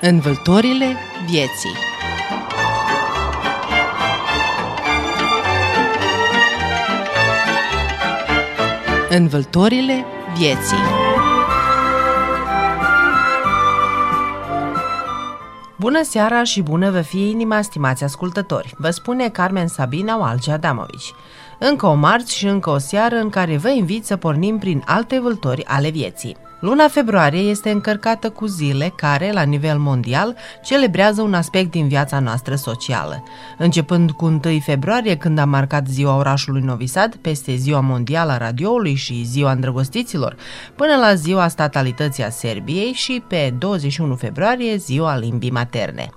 Învâltorile vieții Învâltorile vieții Bună seara și bună vă fie inima, stimați ascultători! Vă spune Carmen Sabina Walge Adamovici. Încă o marți și încă o seară în care vă invit să pornim prin alte vâltori ale vieții. Luna februarie este încărcată cu zile care, la nivel mondial, celebrează un aspect din viața noastră socială. Începând cu 1 februarie, când a marcat ziua orașului Novi Sad, peste ziua mondială a radioului și ziua îndrăgostiților, până la ziua statalității a Serbiei și pe 21 februarie ziua limbii materne.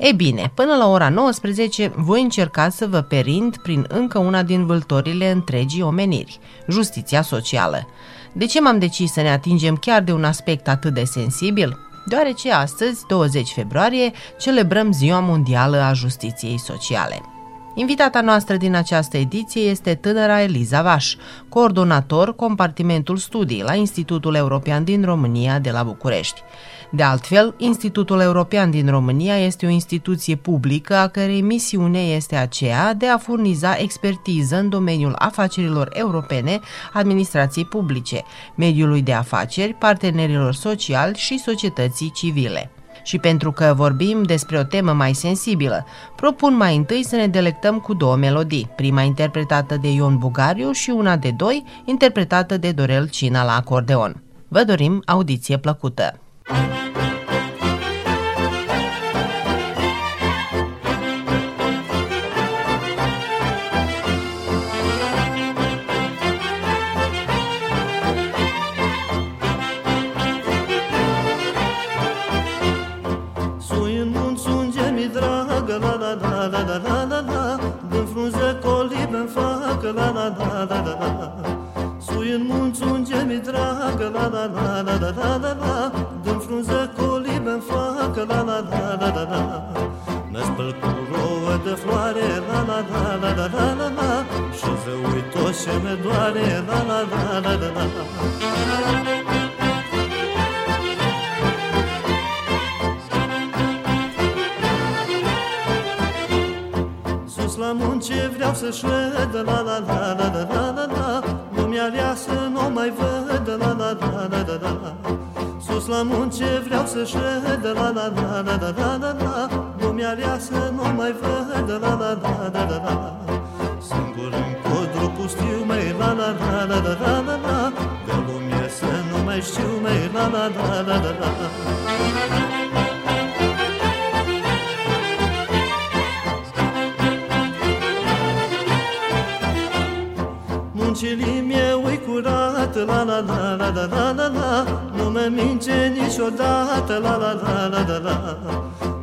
Ei bine, până la ora 19 voi încerca să vă perind prin încă una din vâltorile întregii omeniri, justiția socială. De ce m-am decis să ne atingem chiar de un aspect atât de sensibil? Deoarece astăzi, 20 februarie, celebrăm Ziua Mondială a Justiției Sociale. Invitata noastră din această ediție este tânăra Eliza Vaș, coordonator compartimentul studii la Institutul European din România de la București. De altfel, Institutul European din România este o instituție publică a cărei misiune este aceea de a furniza expertiză în domeniul afacerilor europene, administrației publice, mediului de afaceri, partenerilor sociali și societății civile. Și pentru că vorbim despre o temă mai sensibilă, propun mai întâi să ne delectăm cu două melodii, prima interpretată de Ion Bugariu și una de doi, interpretată de Dorel Cina la acordeon. Vă dorim audiție plăcută! Thank you. La munce vreau să-și văd La la la la la la la la Lumea aleasă nu mai văd La la la la la la Sus la munce vreau să-și văd La la la la la la la la Lumea aleasă nu mai văd La la la la la la Singur în codru pustiu mai La la la la la la la la De lume să nu mai știu mai La la la la la la Muncilii meu e curat, la la la la la la la la Nu mă mince niciodată, la la la la la la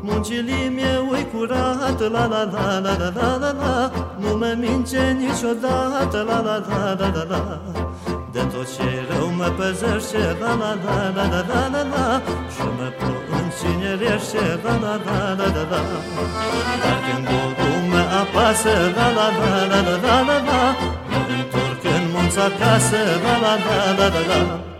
Muncilii meu e curat, la la la la la la la la Nu mă mince niciodată, la la la la la la De tot ce rău mă păzește, la la la la la la la la Și mă înținerește, la la la la la la Dar când dorul mă apasă, la la la la la la la la întorc acasă, la la la la la la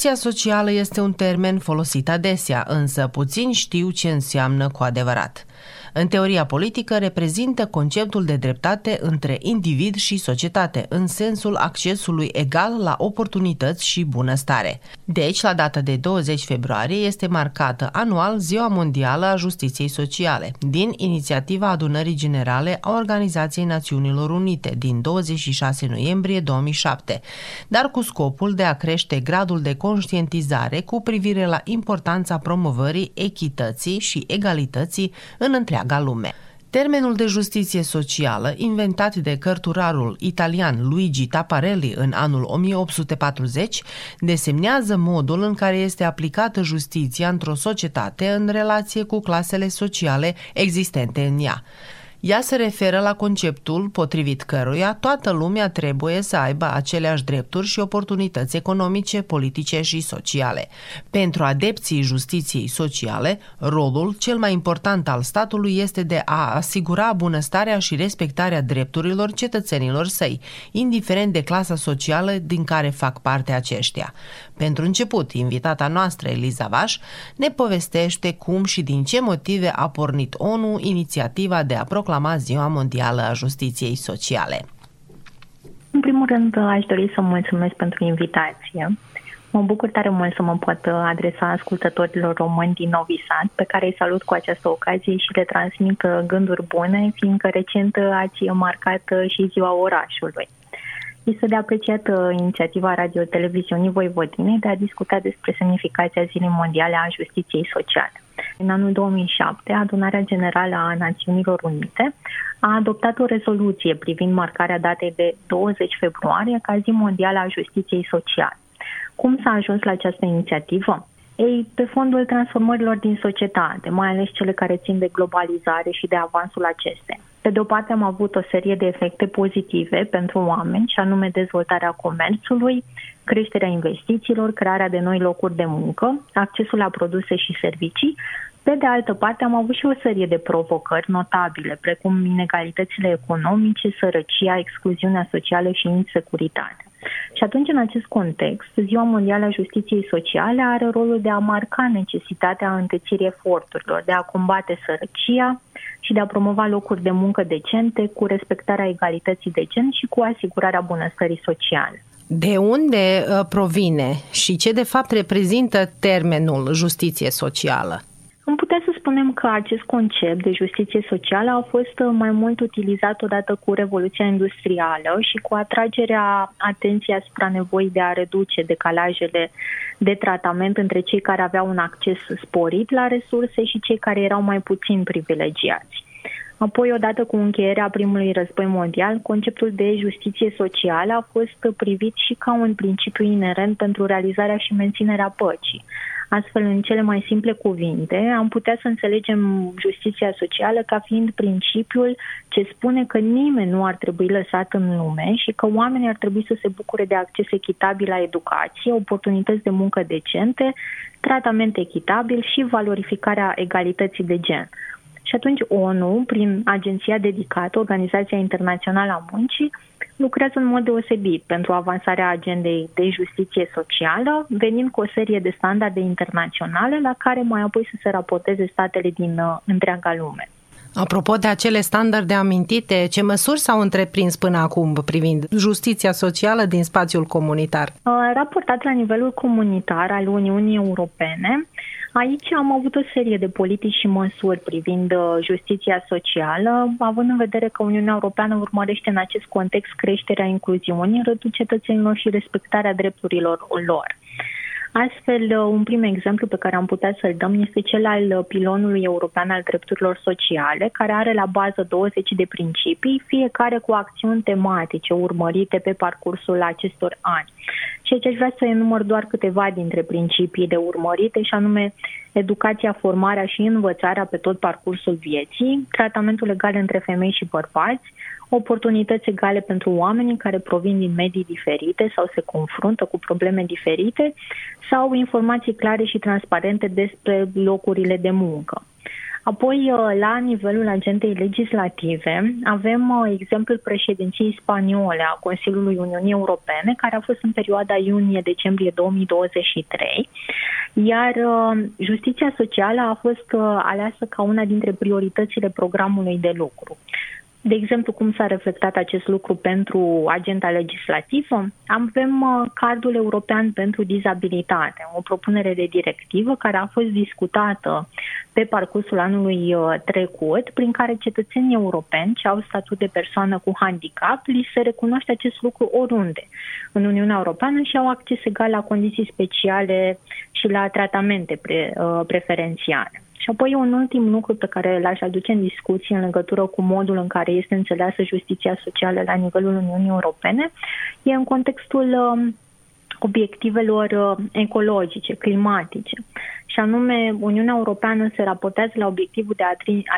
Justiția socială este un termen folosit adesea, însă puțin știu ce înseamnă cu adevărat în teoria politică reprezintă conceptul de dreptate între individ și societate, în sensul accesului egal la oportunități și bunăstare. Deci, la data de 20 februarie este marcată anual Ziua Mondială a Justiției Sociale, din inițiativa Adunării Generale a Organizației Națiunilor Unite din 26 noiembrie 2007, dar cu scopul de a crește gradul de conștientizare cu privire la importanța promovării echității și egalității în întreaga întreaga lume. Termenul de justiție socială, inventat de cărturarul italian Luigi Taparelli în anul 1840, desemnează modul în care este aplicată justiția într-o societate în relație cu clasele sociale existente în ea. Ea se referă la conceptul potrivit căruia toată lumea trebuie să aibă aceleași drepturi și oportunități economice, politice și sociale. Pentru adepții justiției sociale, rolul cel mai important al statului este de a asigura bunăstarea și respectarea drepturilor cetățenilor săi, indiferent de clasa socială din care fac parte aceștia. Pentru început, invitata noastră, Eliza Vaș, ne povestește cum și din ce motive a pornit ONU inițiativa de a proclama Ziua Mondială a Justiției Sociale. În primul rând, aș dori să mulțumesc pentru invitație. Mă bucur tare mult să mă pot adresa ascultătorilor români din Novi Sad, pe care îi salut cu această ocazie și le transmit gânduri bune, fiindcă recent ați marcat și ziua orașului. Este de apreciat uh, inițiativa Radio-Televiziunii Voivodine de a discuta despre semnificația Zilei Mondiale a Justiției Sociale. În anul 2007, Adunarea Generală a Națiunilor Unite a adoptat o rezoluție privind marcarea datei de 20 februarie ca zi mondială a justiției sociale. Cum s-a ajuns la această inițiativă? Ei, pe fondul transformărilor din societate, mai ales cele care țin de globalizare și de avansul acestea. Pe de o parte am avut o serie de efecte pozitive pentru oameni, și anume dezvoltarea comerțului, creșterea investițiilor, crearea de noi locuri de muncă, accesul la produse și servicii. Pe de altă parte am avut și o serie de provocări notabile, precum inegalitățile economice, sărăcia, excluziunea socială și insecuritatea. Și atunci, în acest context, Ziua Mondială a Justiției Sociale are rolul de a marca necesitatea întețirii eforturilor, de a combate sărăcia și de a promova locuri de muncă decente cu respectarea egalității de gen și cu asigurarea bunăstării sociale. De unde uh, provine și ce de fapt reprezintă termenul justiție socială? Am putea să spunem că acest concept de justiție socială a fost mai mult utilizat odată cu Revoluția Industrială și cu atragerea atenției asupra nevoii de a reduce decalajele de tratament între cei care aveau un acces sporit la resurse și cei care erau mai puțin privilegiați. Apoi, odată cu încheierea primului război mondial, conceptul de justiție socială a fost privit și ca un principiu inerent pentru realizarea și menținerea păcii. Astfel, în cele mai simple cuvinte, am putea să înțelegem justiția socială ca fiind principiul ce spune că nimeni nu ar trebui lăsat în lume și că oamenii ar trebui să se bucure de acces echitabil la educație, oportunități de muncă decente, tratament echitabil și valorificarea egalității de gen. Și atunci ONU, prin agenția dedicată, Organizația Internațională a Muncii, lucrează în mod deosebit pentru avansarea agendei de justiție socială, venind cu o serie de standarde internaționale la care mai apoi să se raporteze statele din uh, întreaga lume. Apropo de acele standarde amintite, ce măsuri s-au întreprins până acum privind justiția socială din spațiul comunitar? Uh, raportat la nivelul comunitar al Uniunii Europene, Aici am avut o serie de politici și măsuri privind uh, justiția socială, având în vedere că Uniunea Europeană urmărește în acest context creșterea incluziunii rândul cetățenilor și respectarea drepturilor lor. Astfel, uh, un prim exemplu pe care am putea să-l dăm este cel al uh, pilonului european al drepturilor sociale, care are la bază 20 de principii, fiecare cu acțiuni tematice urmărite pe parcursul acestor ani. Și aici aș vrea să enumăr doar câteva dintre principiile urmărite, și anume educația, formarea și învățarea pe tot parcursul vieții, tratamentul legal între femei și bărbați, oportunități egale pentru oamenii care provin din medii diferite sau se confruntă cu probleme diferite sau informații clare și transparente despre locurile de muncă. Apoi, uh, la nivelul agentei legislative, avem uh, exemplul președinției spaniole a Consiliului Uniunii Europene, care a fost în perioada iunie-decembrie 2023, iar uh, justiția socială a fost aleasă ca una dintre prioritățile programului de lucru. De exemplu, cum s-a reflectat acest lucru pentru agenda legislativă? Avem uh, cardul european pentru dizabilitate, o propunere de directivă care a fost discutată pe parcursul anului uh, trecut, prin care cetățenii europeni ce au statut de persoană cu handicap li se recunoaște acest lucru oriunde în Uniunea Europeană și au acces egal la condiții speciale și la tratamente pre, uh, preferențiale. Și apoi un ultim lucru pe care l-aș aduce în discuție în legătură cu modul în care este înțeleasă justiția socială la nivelul Uniunii Europene. E în contextul um, obiectivelor uh, ecologice, climatice. Și anume Uniunea Europeană se raportează la obiectivul de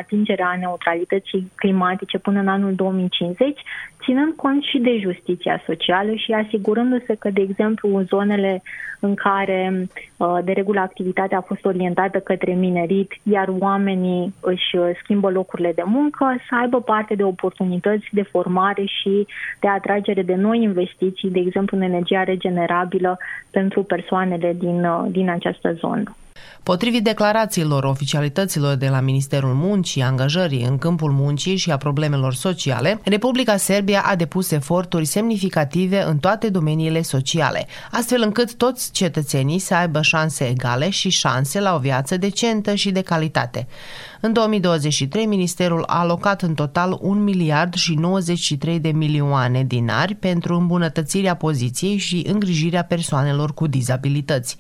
atingere a neutralității climatice până în anul 2050, ținând cont și de justiția socială și asigurându-se că, de exemplu, în zonele în care uh, de regulă activitatea a fost orientată către minerit, iar oamenii își uh, schimbă locurile de muncă, să aibă parte de oportunități de formare și de atragere de noi investiții, de exemplu în energia regenerabilă pentru persoanele din, uh, din această zonă. Potrivit declarațiilor oficialităților de la Ministerul Muncii, Angajării în câmpul muncii și a problemelor sociale, Republica Serbia a depus eforturi semnificative în toate domeniile sociale, astfel încât toți cetățenii să aibă șanse egale și șanse la o viață decentă și de calitate. În 2023, Ministerul a alocat în total 1 miliard și 93 de milioane dinari pentru îmbunătățirea poziției și îngrijirea persoanelor cu dizabilități.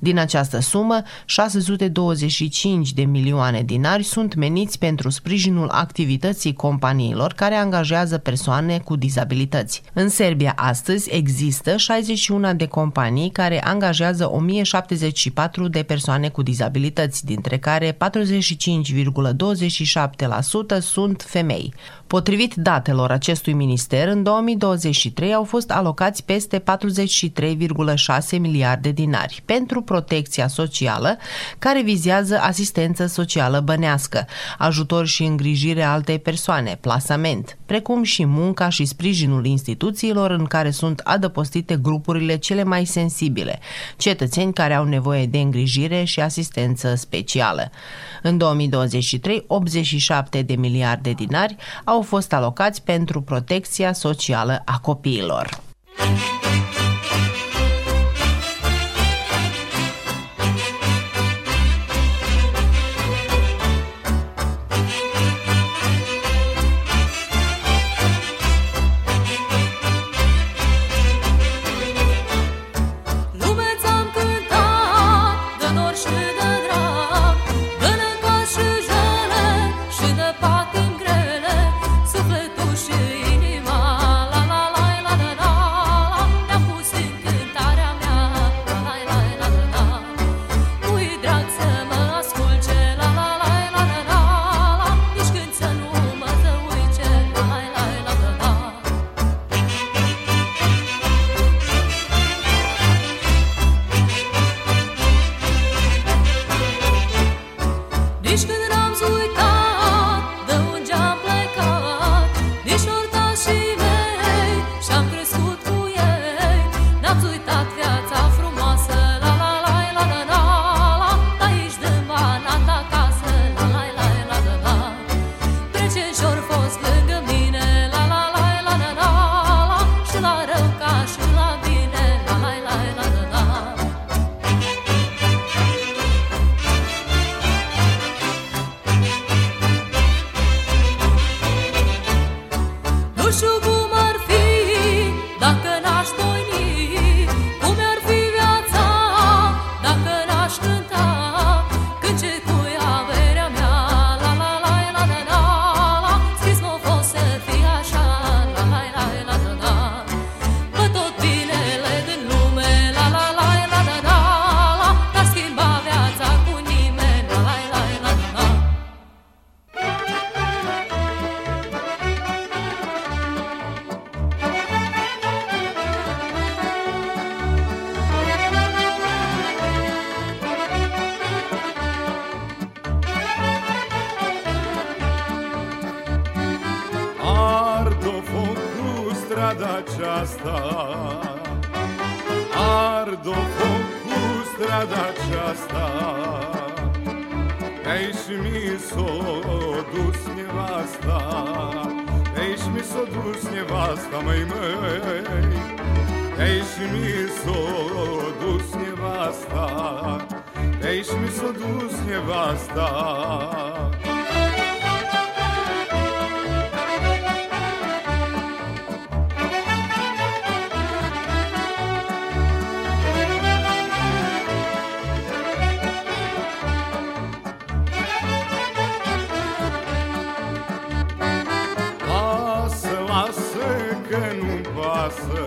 Din această sumă, 625 de milioane dinari sunt meniți pentru sprijinul activității companiilor care angajează persoane cu dizabilități. În Serbia astăzi există 61 de companii care angajează 1074 de persoane cu dizabilități, dintre care 45 1,27% sunt femei. Potrivit datelor acestui minister, în 2023 au fost alocați peste 43,6 miliarde dinari pentru protecția socială, care vizează asistență socială bănească, ajutor și îngrijire altei persoane, plasament, precum și munca și sprijinul instituțiilor în care sunt adăpostite grupurile cele mai sensibile, cetățeni care au nevoie de îngrijire și asistență specială. În 2023, 87 de miliarde dinari au au fost alocați pentru protecția socială a copiilor. Mi miso dusnje vasta Eis miso dusnje vasta maj mej Eis miso dusnje vasta Eis miso dusnje vasta. passa,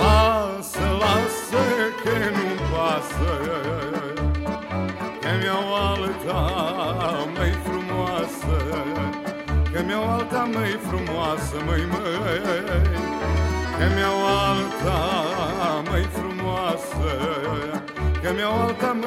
lasă, lasă că passa. pasă, că mi-au alta mai frumoasă, că mi-au alta mai Que măi, măi, că mi-au alta mai frumoasă, că alta mai.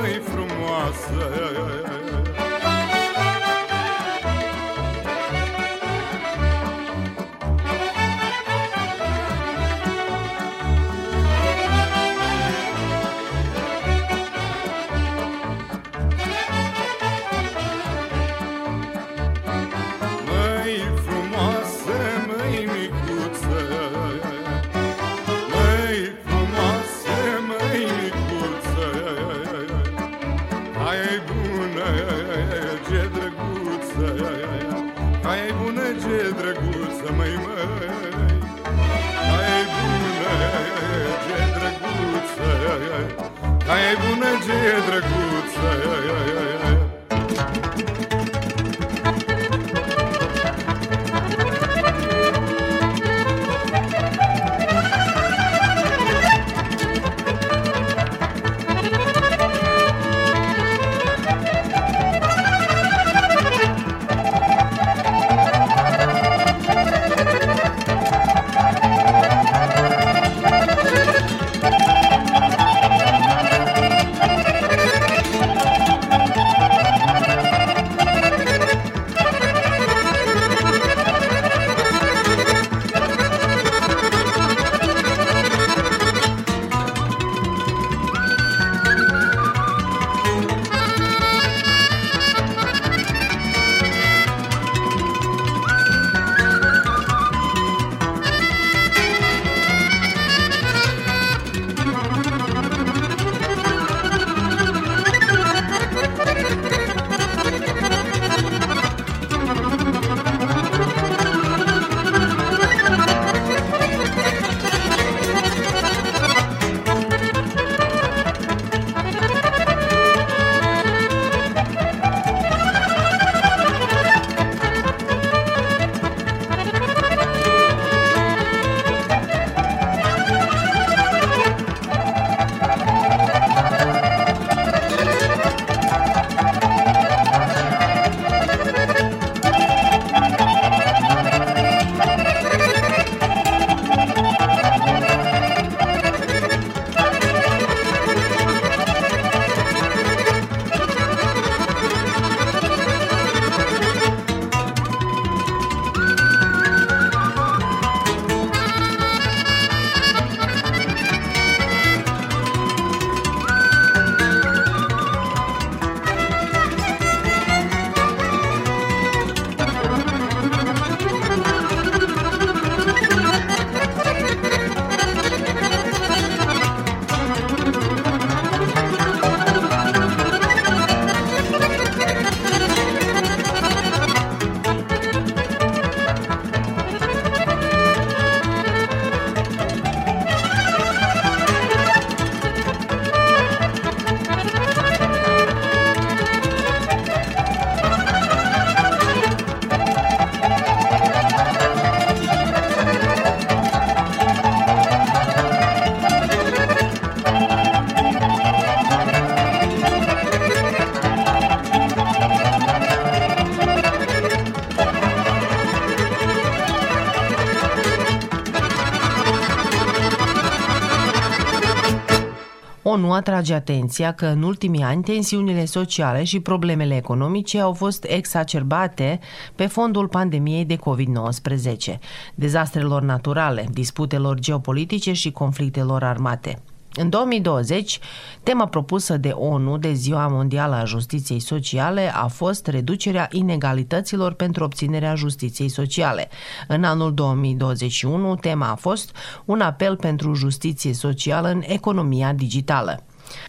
Atrage atenția că în ultimii ani tensiunile sociale și problemele economice au fost exacerbate pe fondul pandemiei de COVID-19, dezastrelor naturale, disputelor geopolitice și conflictelor armate. În 2020, tema propusă de ONU de Ziua Mondială a Justiției Sociale a fost reducerea inegalităților pentru obținerea justiției sociale. În anul 2021, tema a fost un apel pentru justiție socială în economia digitală.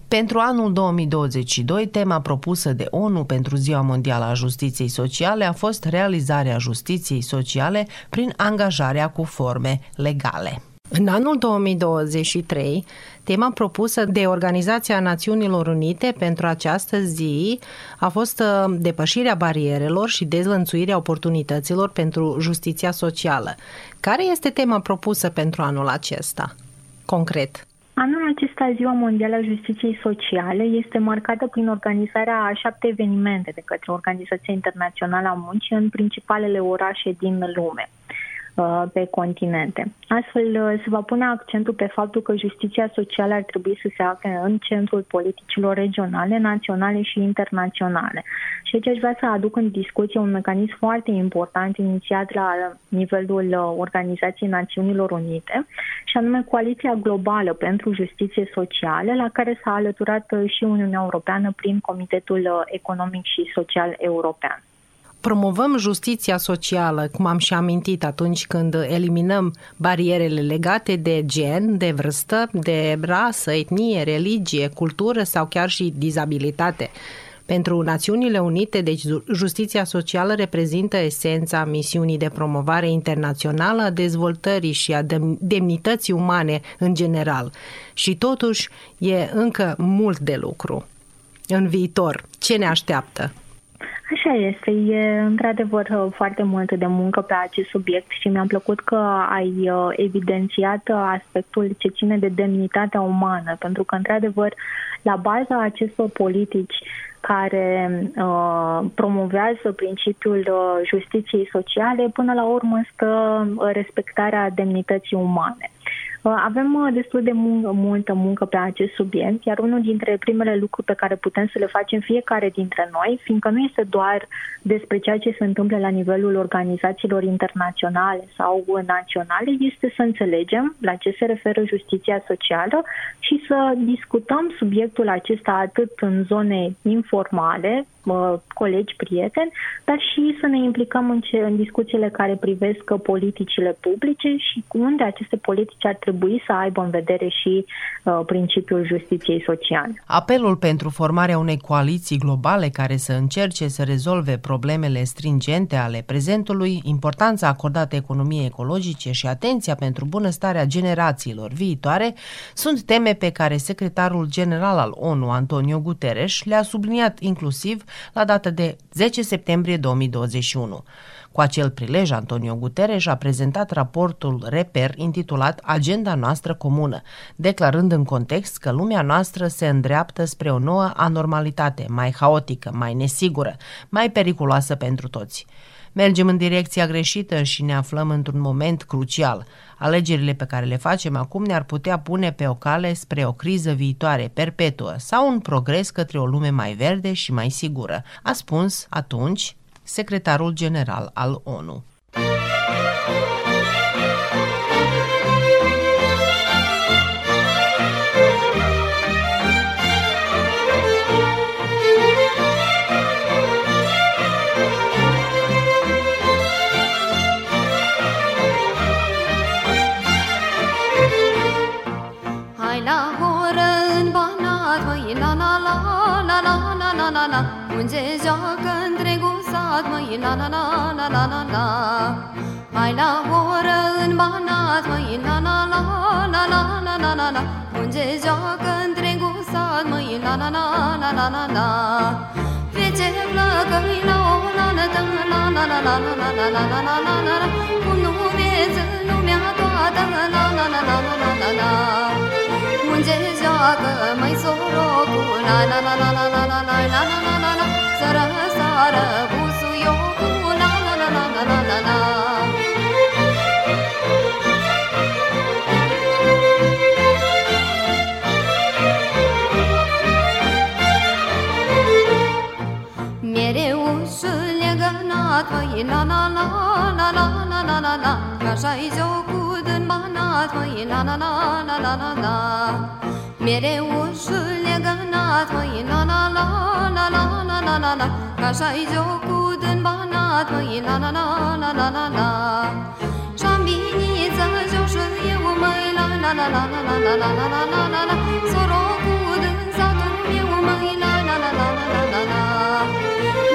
Pentru anul 2022, tema propusă de ONU pentru Ziua Mondială a Justiției Sociale a fost realizarea justiției sociale prin angajarea cu forme legale. În anul 2023, tema propusă de Organizația Națiunilor Unite pentru această zi a fost uh, depășirea barierelor și dezlănțuirea oportunităților pentru justiția socială. Care este tema propusă pentru anul acesta? Concret. Anul acesta, Ziua Mondială a Justiției Sociale, este marcată prin organizarea a șapte evenimente de către Organizația Internațională a Muncii în principalele orașe din lume. Uh, pe continente. Astfel, uh, se va pune accentul pe faptul că justiția socială ar trebui să se afle în centrul politicilor regionale, naționale și internaționale. Și aici aș vrea să aduc în discuție un mecanism foarte important inițiat la nivelul uh, Organizației Națiunilor Unite, și anume Coaliția Globală pentru Justiție Socială, la care s-a alăturat și Uniunea Europeană prin Comitetul Economic și Social European promovăm justiția socială, cum am și amintit atunci când eliminăm barierele legate de gen, de vârstă, de rasă, etnie, religie, cultură sau chiar și dizabilitate. Pentru Națiunile Unite, deci justiția socială reprezintă esența misiunii de promovare internațională a dezvoltării și a demnității umane în general. Și totuși e încă mult de lucru. În viitor, ce ne așteaptă? Așa este, e într-adevăr foarte mult de muncă pe acest subiect și mi-a plăcut că ai uh, evidențiat aspectul ce ține de demnitatea umană, pentru că într-adevăr la baza acestor politici care uh, promovează principiul uh, justiției sociale, până la urmă stă uh, respectarea demnității umane. Uh, avem uh, destul de muncă, multă muncă pe acest subiect, iar unul dintre primele lucruri pe care putem să le facem fiecare dintre noi, fiindcă nu este doar despre ceea ce se întâmplă la nivelul organizațiilor internaționale sau naționale, este să înțelegem la ce se referă justiția socială și să discutăm subiectul acesta atât în zone informale, colegi, prieteni, dar și să ne implicăm în, ce, în discuțiile care privesc politicile publice și unde aceste politici ar trebui să aibă în vedere și uh, principiul justiției sociale. Apelul pentru formarea unei coaliții globale care să încerce să rezolve problemele stringente ale prezentului, importanța acordată economiei ecologice și atenția pentru bunăstarea generațiilor viitoare sunt teme pe care secretarul general al ONU, Antonio Guterres, le-a subliniat inclusiv la data de 10 septembrie 2021. Cu acel prilej, Antonio Guterres a prezentat raportul Reper intitulat Agenda noastră comună, declarând în context că lumea noastră se îndreaptă spre o nouă anormalitate, mai haotică, mai nesigură, mai periculoasă pentru toți. Mergem în direcția greșită și ne aflăm într-un moment crucial. Alegerile pe care le facem acum ne-ar putea pune pe o cale spre o criză viitoare perpetuă sau un progres către o lume mai verde și mai sigură, a spus atunci secretarul general al ONU. Măi, la la la la la la la Hai la oră în banat, măi, la la la la la la la la la Unde joacă întregul sat, măi, la la la la la la la Fece plăcăi la o la la la la la la la la la la la la la la Cum nu vezi lumea toată la la la la la la la la Unde joacă, măi, sorocul, la la la la la la la la la la la la твои ла ла ла ла ла ла ла ла ла Каша из окудын бана твои ла ла ла ла ла ла ла Мере уши легана твои ла ла ла ла ла ла ла ла la la la Mereu ușul legănat, măi, la la la la la la la la la Așa-i jocul din banat, măi, la la la la la la la Și-am biniță joșul eu, măi, la la la la la la la la la la la la Sorocul din satul meu, măi, la la la la la la la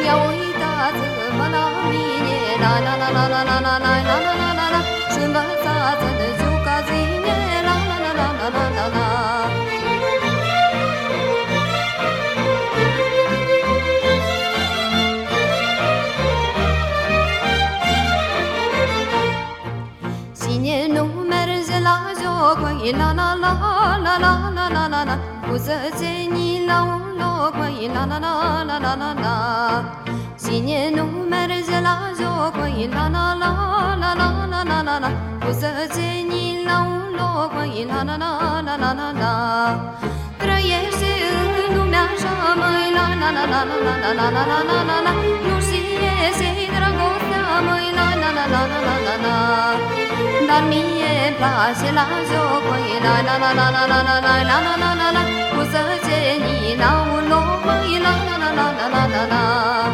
Ia uitați-vă la mine, la la la la la la la la la la la la la Și învățați de jucați-ne, la la la la la la la la Cine joc, măi, la la la la la la la la la Cu zăcenii la un loc, măi, la la la la la la la Cine nu merge la joc, măi, la la la la la la la la la Cu zăcenii la un loc, măi, la la la la la la la Trăiește în lumea așa, măi, la la la la la la la la la la la la Nu știe ce-i dragostea, măi, la la la la la la la la Dar mie-mi place la joc, măi, la la la la la la la la la la la la la Cu săgenii la un loc, măi, la la la la la la la la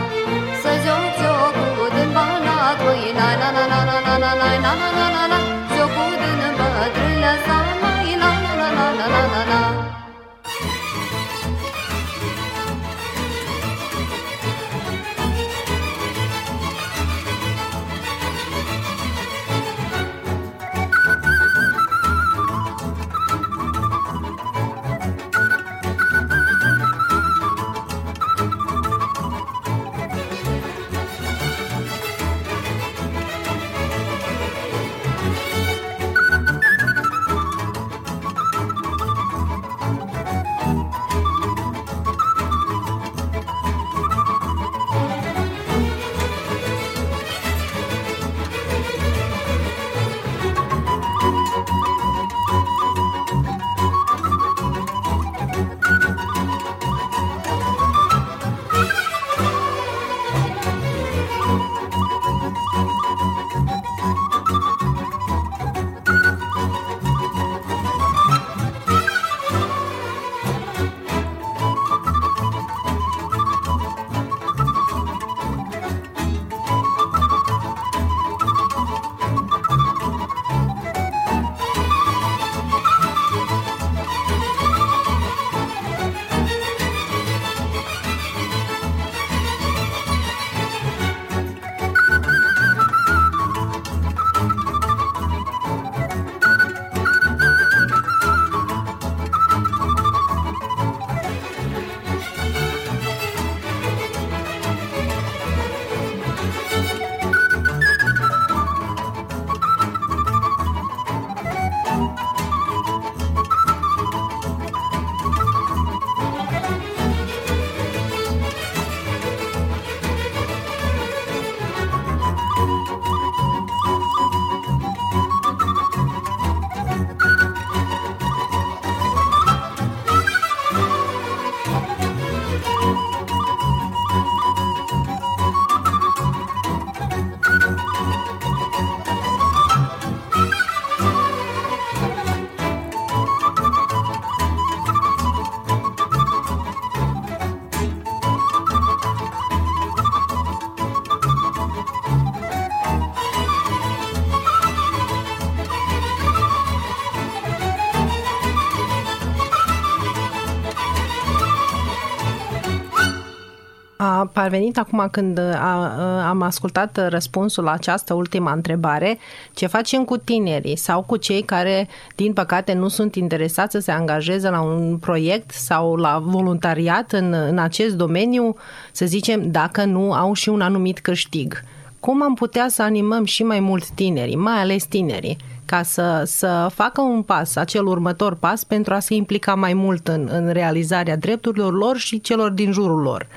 parvenit acum când a, a, am ascultat răspunsul la această ultima întrebare, ce facem cu tinerii sau cu cei care, din păcate, nu sunt interesați să se angajeze la un proiect sau la voluntariat în, în acest domeniu, să zicem, dacă nu au și un anumit câștig. Cum am putea să animăm și mai mult tinerii, mai ales tinerii, ca să, să facă un pas, acel următor pas, pentru a se implica mai mult în, în realizarea drepturilor lor și celor din jurul lor?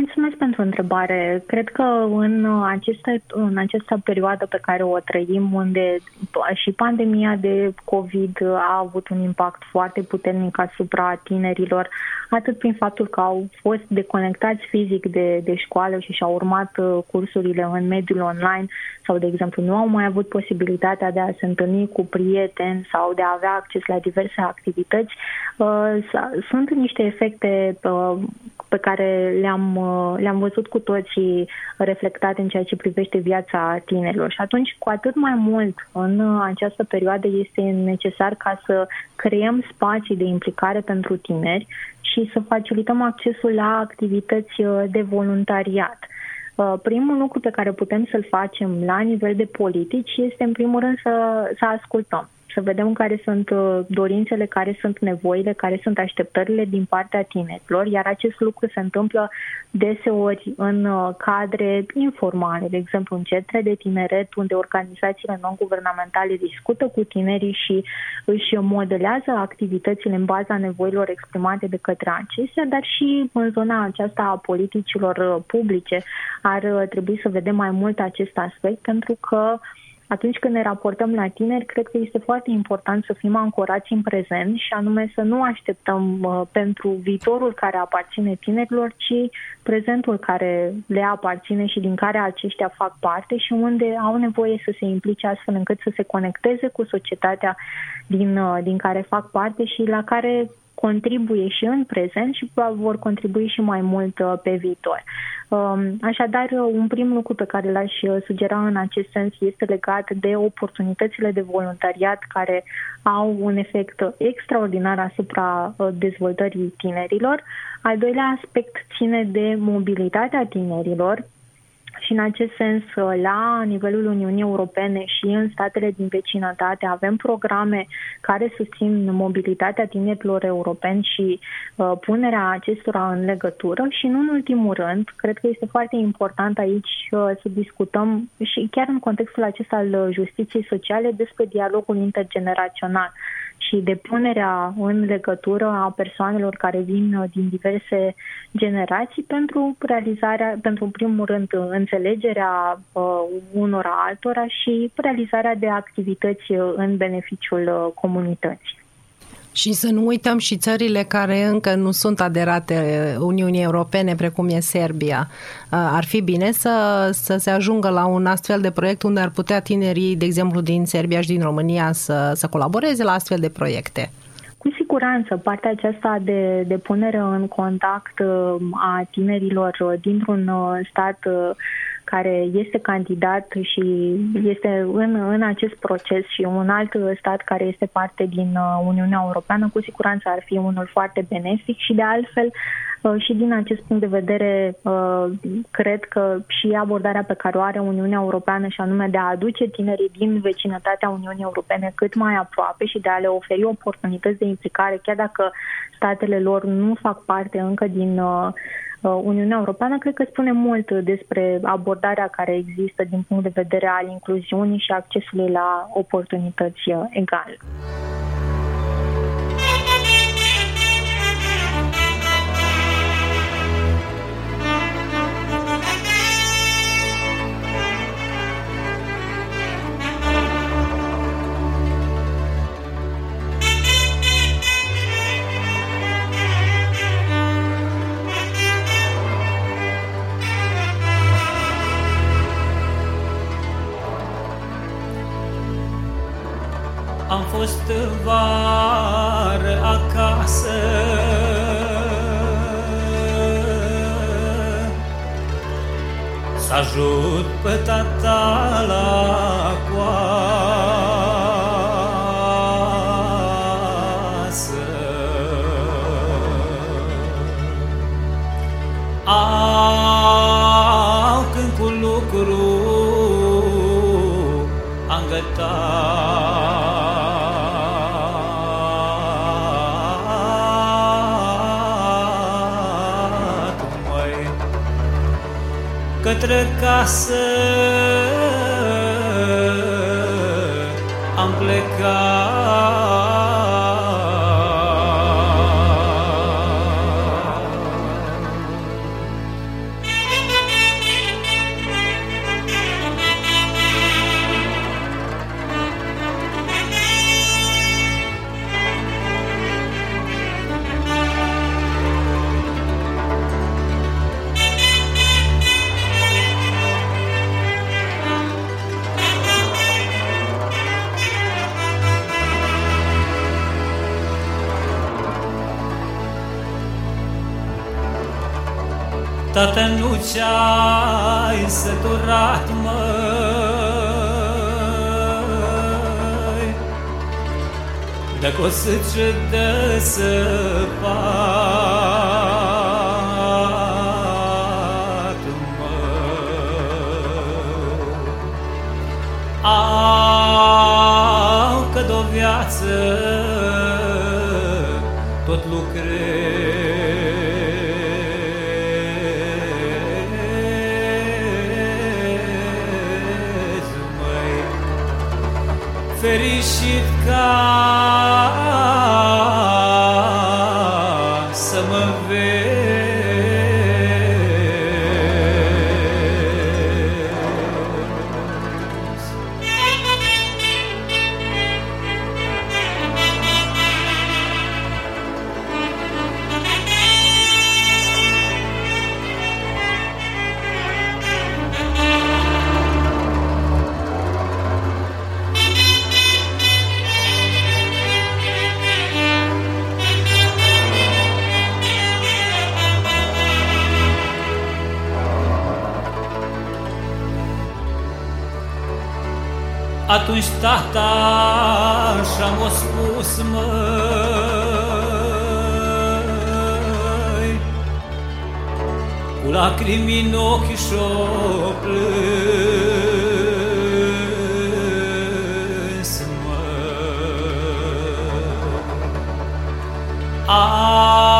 Mulțumesc pentru întrebare. Cred că în, aceste, în această perioadă pe care o trăim, unde și pandemia de COVID a avut un impact foarte puternic asupra tinerilor, atât prin faptul că au fost deconectați fizic de, de școală și și-au urmat uh, cursurile în mediul online sau, de exemplu, nu au mai avut posibilitatea de a se întâlni cu prieteni sau de a avea acces la diverse activități, uh, sunt niște efecte uh, pe care le-am, le-am văzut cu toții reflectate în ceea ce privește viața tinerilor. Și atunci, cu atât mai mult în această perioadă este necesar ca să creăm spații de implicare pentru tineri și să facilităm accesul la activități uh, de voluntariat. Uh, primul lucru pe care putem să-l facem la nivel de politici este, în primul rând, să, să ascultăm să vedem care sunt uh, dorințele, care sunt nevoile, care sunt așteptările din partea tinerilor, iar acest lucru se întâmplă deseori în uh, cadre informale, de exemplu în centre de tineret, unde organizațiile non-guvernamentale discută cu tinerii și își modelează activitățile în baza nevoilor exprimate de către acestea, dar și în zona aceasta a politicilor uh, publice. Ar trebui să vedem mai mult acest aspect, pentru că uh, atunci când ne raportăm la tineri, cred că este foarte important să fim ancorați în prezent și anume să nu așteptăm uh, pentru viitorul care aparține tinerilor, ci prezentul care le aparține și din care aceștia fac parte și unde au nevoie să se implice astfel încât să se conecteze cu societatea din, uh, din care fac parte și la care contribuie și în prezent și vor contribui și mai mult uh, pe viitor. Um, așadar, un prim lucru pe care l-aș uh, sugera în acest sens este legat de oportunitățile de voluntariat care au un efect extraordinar asupra uh, dezvoltării tinerilor. Al doilea aspect ține de mobilitatea tinerilor, și în acest sens, la nivelul Uniunii Europene și în statele din vecinătate avem programe care susțin mobilitatea tinerilor europeni și uh, punerea acestora în legătură. Și, nu în ultimul rând, cred că este foarte important aici uh, să discutăm și chiar în contextul acesta al justiției sociale despre dialogul intergenerațional și depunerea în legătură a persoanelor care vin uh, din diverse generații pentru realizarea, pentru în primul rând înțelegerea uh, unora altora și realizarea de activități uh, în beneficiul uh, comunității. Și să nu uităm și țările care încă nu sunt aderate Uniunii Europene, precum e Serbia. Ar fi bine să, să se ajungă la un astfel de proiect unde ar putea tinerii, de exemplu, din Serbia și din România să, să colaboreze la astfel de proiecte. Cu siguranță, partea aceasta de, de punere în contact uh, a tinerilor uh, dintr-un uh, stat care este candidat și este în, în acest proces și un alt stat care este parte din Uniunea Europeană, cu siguranță ar fi unul foarte benefic și de altfel și din acest punct de vedere cred că și abordarea pe care o are Uniunea Europeană și anume de a aduce tinerii din vecinătatea Uniunii Europene cât mai aproape și de a le oferi oportunități de implicare, chiar dacă statele lor nu fac parte încă din uh, uh, Uniunea Europeană, cred că spune mult despre abordarea care există din punct de vedere al incluziunii și accesului la oportunități uh, egale. Tată, nu ți-ai săturat, măi, Dacă o să-ți de să fac, măi. Au, că de o viață atunci tata și-am o spus, măi, cu lacrimi în ochi și-o plâns, măi.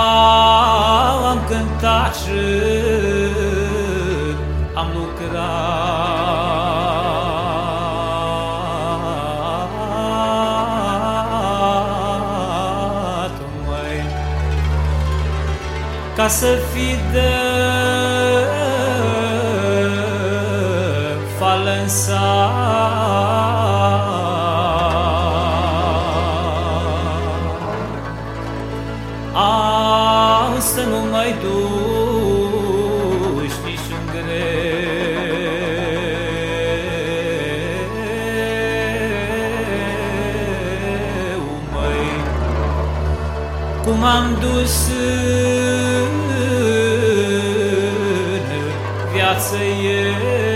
blessed ציי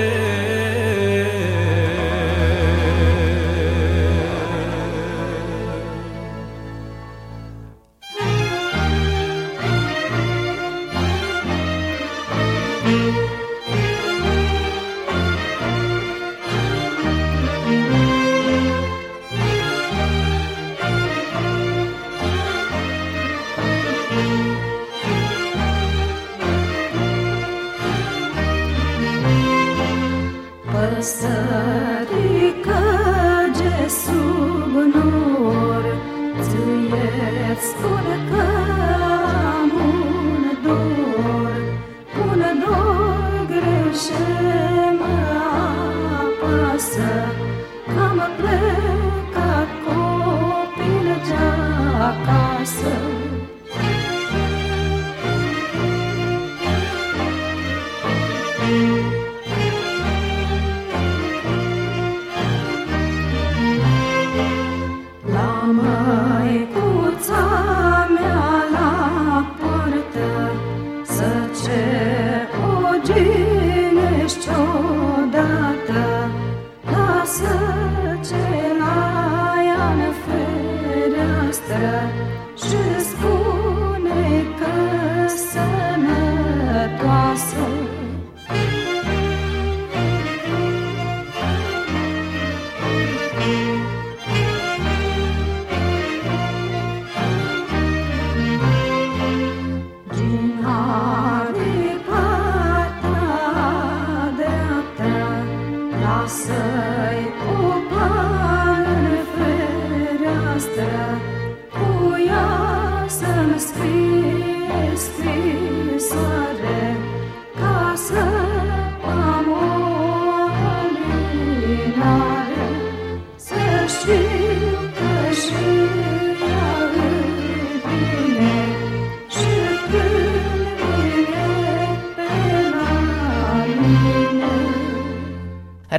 je le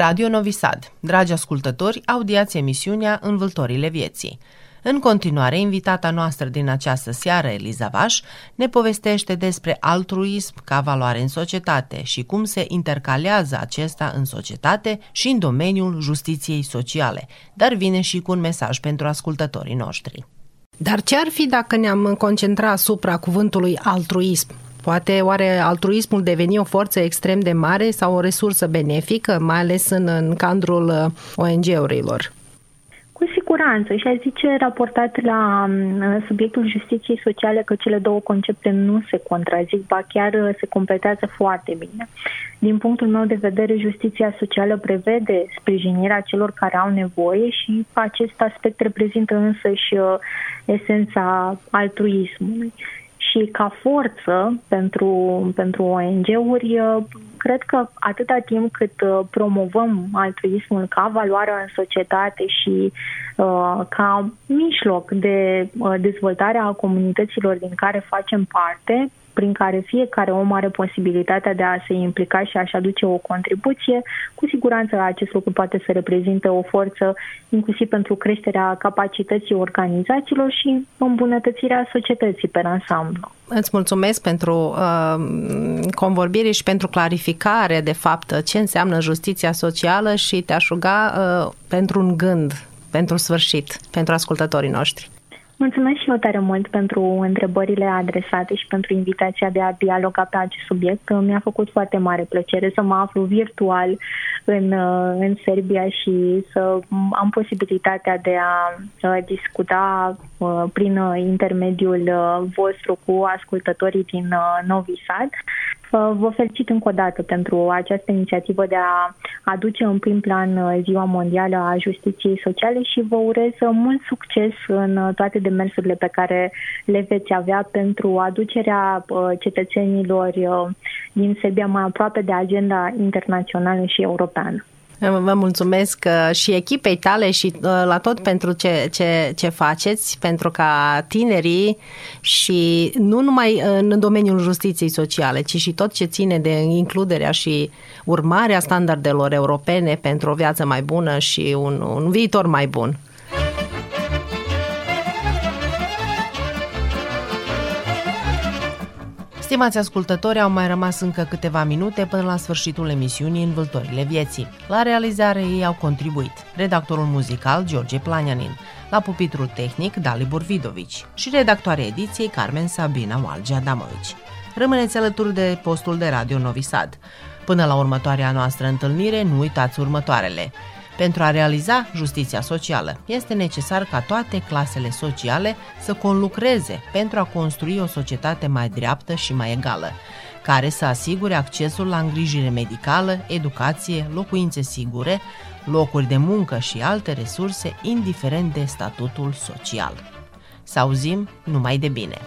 Radio Novi Sad. Dragi ascultători, audiați emisiunea Învâltorile vieții. În continuare, invitata noastră din această seară, Eliza Vaș, ne povestește despre altruism ca valoare în societate și cum se intercalează acesta în societate și în domeniul justiției sociale, dar vine și cu un mesaj pentru ascultătorii noștri. Dar ce ar fi dacă ne-am concentrat asupra cuvântului altruism? Poate oare altruismul deveni o forță extrem de mare sau o resursă benefică, mai ales în, în cadrul uh, ONG-urilor? Cu siguranță și aș zice raportat la mm, subiectul justiției sociale că cele două concepte nu se contrazic, ba chiar uh, se completează foarte bine. Din punctul meu de vedere, justiția socială prevede sprijinirea celor care au nevoie și acest aspect reprezintă însăși uh, esența altruismului și ca forță pentru, pentru ONG-uri, uh, cred că atâta timp cât uh, promovăm altruismul ca valoare în societate și uh, ca mijloc de uh, dezvoltare a comunităților din care facem parte, prin care fiecare om are posibilitatea de a se implica și a-și aduce o contribuție, cu siguranță acest lucru poate să reprezinte o forță inclusiv pentru creșterea capacității organizațiilor și îmbunătățirea societății pe ansamblu. Îți mulțumesc pentru uh, convorbire și pentru clarificare, de fapt, ce înseamnă justiția socială și te-aș ruga uh, pentru un gând, pentru sfârșit, pentru ascultătorii noștri. Mulțumesc și eu tare mult pentru întrebările adresate și pentru invitația de a dialoga pe acest subiect. Mi-a făcut foarte mare plăcere să mă aflu virtual în, în Serbia și să am posibilitatea de a discuta uh, prin intermediul uh, vostru cu ascultătorii din uh, Novi Sad Vă felicit încă o dată pentru această inițiativă de a aduce în prim plan uh, Ziua Mondială a Justiției Sociale și vă urez uh, mult succes în uh, toate demersurile pe care le veți avea pentru aducerea cetățenilor din Serbia mai aproape de agenda internațională și europeană. Vă mulțumesc uh, și echipei tale și uh, la tot pentru ce, ce, ce faceți, pentru ca tinerii și nu numai în domeniul justiției sociale, ci și tot ce ține de includerea și urmarea standardelor europene pentru o viață mai bună și un, un viitor mai bun. Stimați ascultători, au mai rămas încă câteva minute până la sfârșitul emisiunii Învâltorile Vieții. La realizare ei au contribuit redactorul muzical George Planianin, la pupitrul tehnic Dali Burvidovici și redactoarea ediției Carmen Sabina Walgia Damovici. Rămâneți alături de postul de radio Novi Sad. Până la următoarea noastră întâlnire, nu uitați următoarele – pentru a realiza justiția socială, este necesar ca toate clasele sociale să conlucreze pentru a construi o societate mai dreaptă și mai egală, care să asigure accesul la îngrijire medicală, educație, locuințe sigure, locuri de muncă și alte resurse, indiferent de statutul social. Să auzim numai de bine!